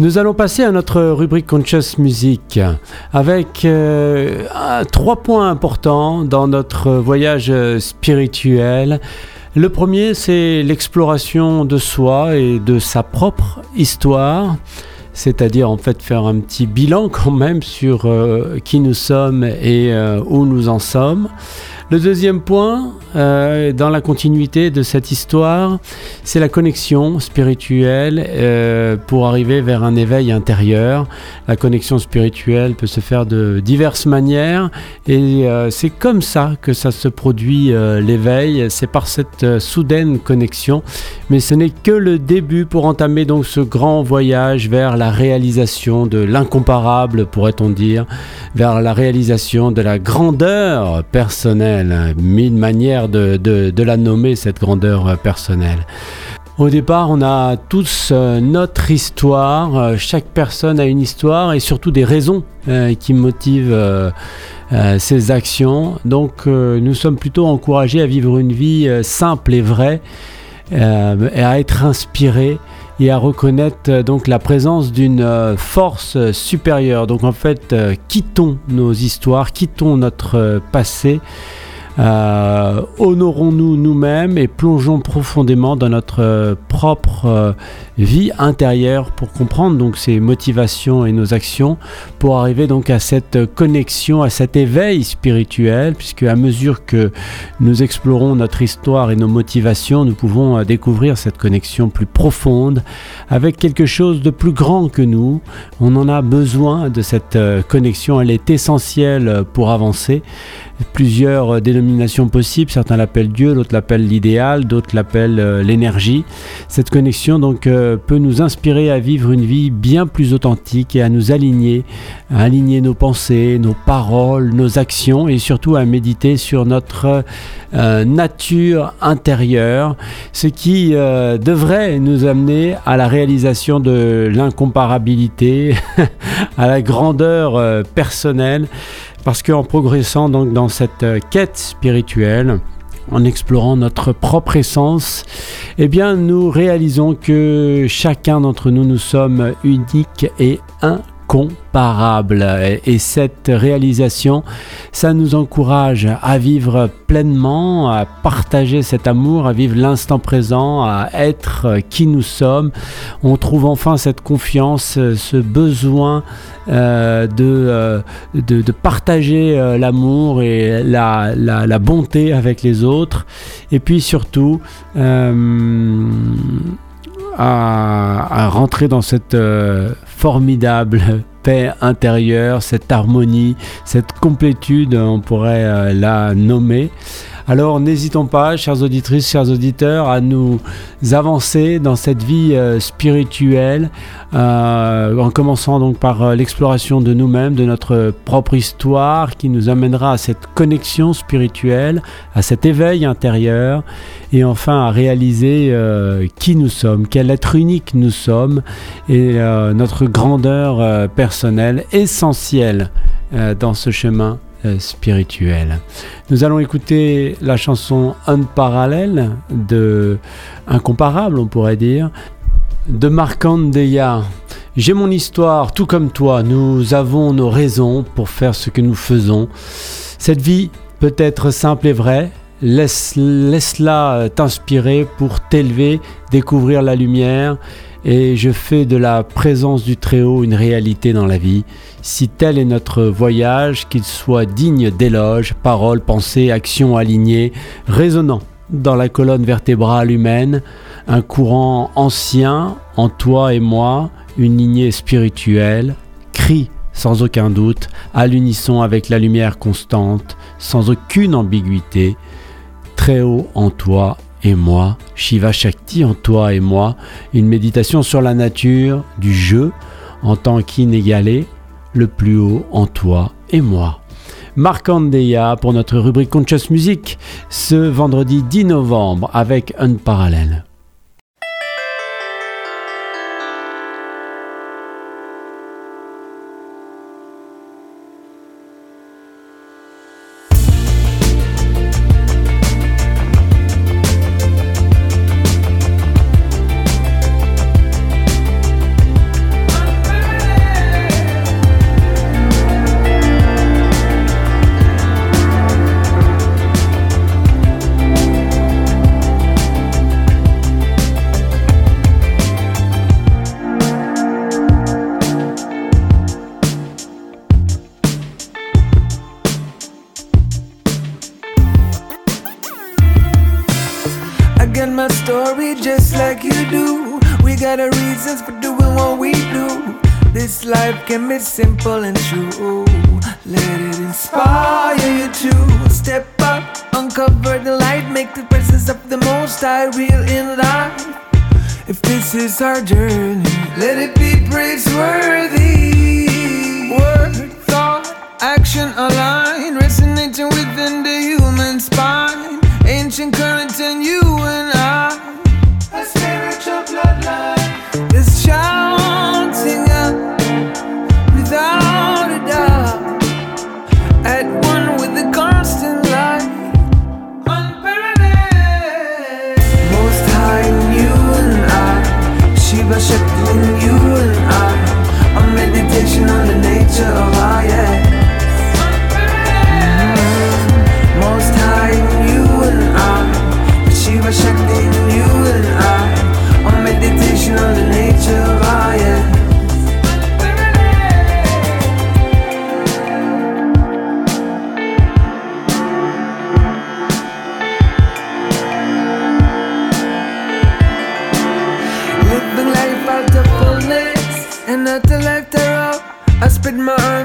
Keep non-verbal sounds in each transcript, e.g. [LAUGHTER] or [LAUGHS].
Nous allons passer à notre rubrique Conscious Music avec euh, trois points importants dans notre voyage spirituel. Le premier, c'est l'exploration de soi et de sa propre histoire, c'est-à-dire en fait faire un petit bilan quand même sur euh, qui nous sommes et euh, où nous en sommes. Le deuxième point, euh, dans la continuité de cette histoire, c'est la connexion spirituelle euh, pour arriver vers un éveil intérieur. La connexion spirituelle peut se faire de diverses manières et euh, c'est comme ça que ça se produit l'éveil, c'est par cette soudaine connexion. Mais ce n'est que le début pour entamer donc ce grand voyage vers la réalisation de l'incomparable, pourrait-on dire, vers la réalisation de la grandeur personnelle mille manières de, la nommer, cette grandeur personnelle. Au départ, on a tous euh, notre histoire, euh, chaque personne a une histoire et surtout des raisons euh, qui motivent ses actions. Donc nous sommes plutôt encouragés à vivre une vie simple et vraie à être inspirés et à reconnaître donc la présence d'une force supérieure. Donc en fait, quittons nos histoires, quittons notre passé euh, honorons-nous nous-mêmes et plongeons profondément dans notre euh, propre euh, vie intérieure pour comprendre donc ces motivations et nos actions pour arriver donc à cette connexion, à cet éveil spirituel puisque à mesure que nous explorons notre histoire et nos motivations, nous pouvons découvrir cette connexion plus profonde avec quelque chose de plus grand que nous. On en a besoin de cette connexion, elle est essentielle pour avancer plusieurs euh, dénominations possibles. Certains l'appellent Dieu, d'autres l'appellent l'idéal, d'autres l'appellent euh, l'énergie. Cette connexion donc euh, peut nous inspirer à vivre une vie bien plus authentique et à nous aligner, à aligner nos pensées, nos paroles, nos actions et surtout à méditer sur notre nature intérieure, ce qui devrait nous amener à la réalisation de l'incomparabilité, [LAUGHS] à la grandeur personnelle. Parce qu'en progressant donc dans cette euh, quête spirituelle, en explorant notre propre essence, eh bien nous réalisons que chacun d'entre nous, nous sommes uniques et incomparable. Et cette réalisation, ça nous encourage à vivre pleinement, à partager cet amour, à vivre l'instant présent, à être qui nous sommes. On trouve enfin cette confiance, ce besoin euh, euh, de, de, partager euh, l'amour et la, la, bonté avec les autres. Et puis surtout, à, rentrer dans cette formidable [LAUGHS] paix intérieure, cette harmonie, cette complétude, on pourrait la nommer. Alors n'hésitons pas, chères auditrices, chers auditeurs, à nous avancer dans cette vie euh, spirituelle, euh, en commençant donc par euh, l'exploration de nous-mêmes, de notre propre histoire, qui nous amènera à cette connexion spirituelle, à cet éveil intérieur, et enfin à réaliser qui nous sommes, quel être unique nous sommes, et notre grandeur personnelle essentielle dans ce chemin euh, spirituel. Nous allons écouter la chanson Un parallèle de Incomparable, on pourrait dire, de Markandeya. J'ai mon histoire, tout comme toi, nous avons nos raisons pour faire ce que nous faisons. Cette vie peut être simple et vraie, laisse, laisse-la t'inspirer pour t'élever, découvrir la lumière et je fais de la présence du Très-Haut une réalité dans la vie. Si tel est notre voyage, qu'il soit digne d'éloges, paroles, pensées, actions alignées, résonnant dans la colonne vertébrale humaine, un courant ancien en toi et moi, une lignée spirituelle, crie sans aucun doute, à l'unisson avec la lumière constante, sans aucune ambiguïté, très haut en toi et moi, Shiva Shakti en toi et moi, une méditation sur la nature du jeu en tant qu'inégalé, le plus haut en toi et moi. Marc Andeya pour notre rubrique Conscious Music ce vendredi 10 novembre avec un parallèle. Story just like you do. We got our reasons for doing what we do. This life can be simple and true. Let it inspire you to step up, uncover the light, make the presence of the Most High real in life. If this is our journey, let it be praiseworthy. Word, thought, action align,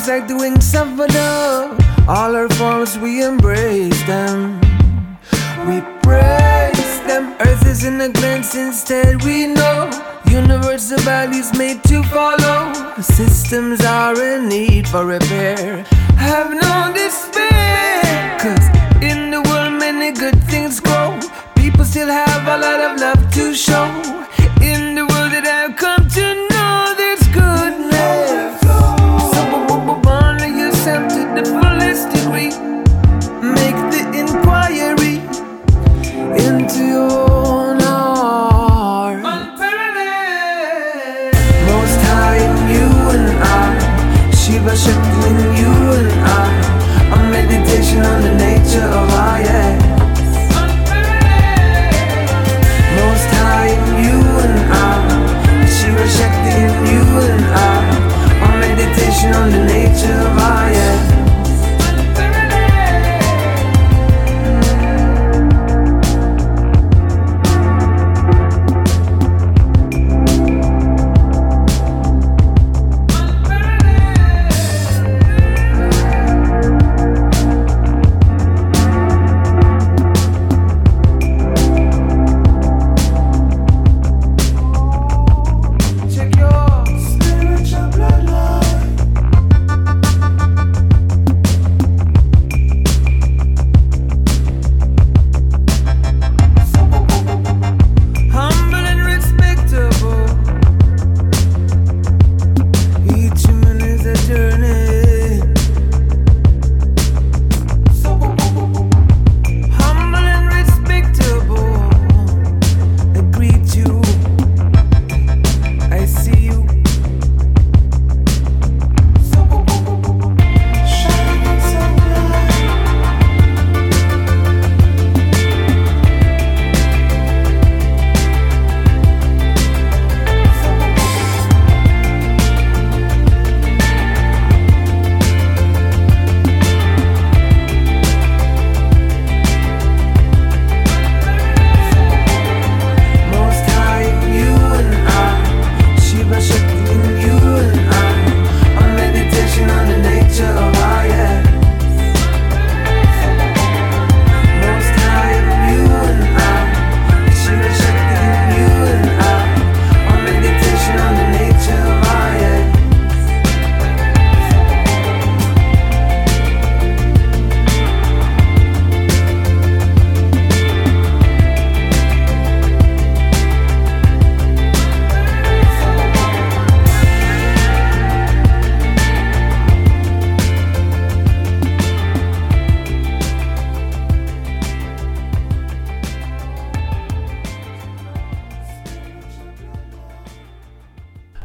arms like the wings of a dove. All our forms, we embrace them. We praise them. Earth is in a glance, instead we know. Universal values made to follow. Systems are in need for repair. Have no despair. Cause in the world, many good things grow. People still have a lot of love to show. On the nature of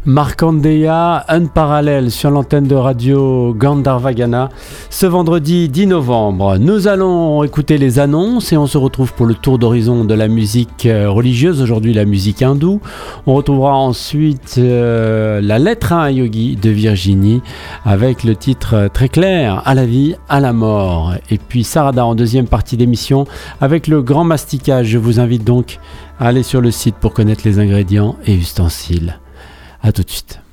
Markandeya, un parallèle sur l'antenne de radio Gandharvagana ce vendredi 10 novembre. Nous allons écouter les annonces et on se retrouve pour le tour d'horizon de la musique euh, religieuse, aujourd'hui la musique hindoue. On retrouvera ensuite euh, la lettre à un yogi de Virginie avec le titre euh, très clair à la vie, à la mort. Et puis Sarada en deuxième partie d'émission avec le grand masticage. Je vous invite donc à aller sur le site pour connaître les ingrédients et ustensiles. A tout de suite.